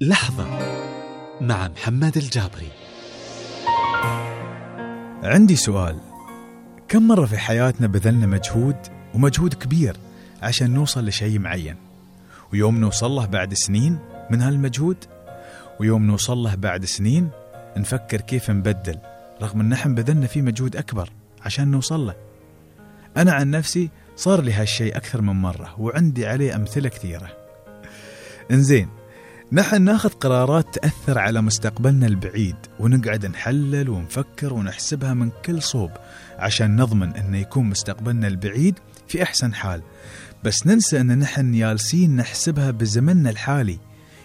لحظة مع محمد الجابري. عندي سؤال. كم مرة في حياتنا بذلنا مجهود ومجهود كبير عشان نوصل لشيء معين؟ ويوم نوصل له بعد سنين من هالمجهود؟ ويوم نوصل له بعد سنين نفكر كيف نبدل رغم إن نحن بذلنا فيه مجهود أكبر عشان نوصل له. أنا عن نفسي صار لي هالشيء أكثر من مرة وعندي عليه أمثلة كثيرة. إنزين نحن ناخذ قرارات تأثر على مستقبلنا البعيد ونقعد نحلل ونفكر ونحسبها من كل صوب عشان نضمن أن يكون مستقبلنا البعيد في أحسن حال. بس ننسى أن نحن جالسين نحسبها بزمننا الحالي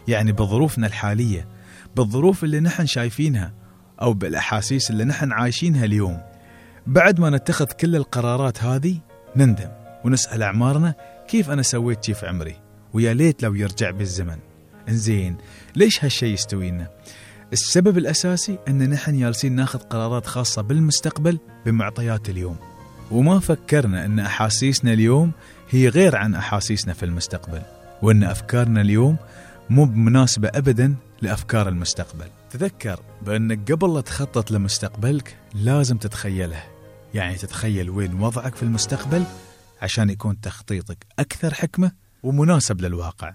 يعني بظروفنا الحالية بالظروف اللي نحن شايفينها أو بالأحاسيس اللي نحن عايشينها اليوم. بعد ما نتخذ كل القرارات هذه نندم ونسأل أعمارنا كيف أنا سويت شي في عمري ويا ليت لو يرجع بالزمن. إنزين ليش هالشي يستوي لنا؟ السبب الأساسي أن نحن جالسين ناخذ قرارات خاصة بالمستقبل بمعطيات اليوم. وما فكرنا أن أحاسيسنا اليوم هي غير عن أحاسيسنا في المستقبل وأن أفكارنا اليوم مو بمناسبة أبدا لأفكار المستقبل. تذكر بأنك قبل لا تخطط لمستقبلك لازم تتخيله. يعني تتخيل وين وضعك في المستقبل عشان يكون تخطيطك أكثر حكمة ومناسب للواقع.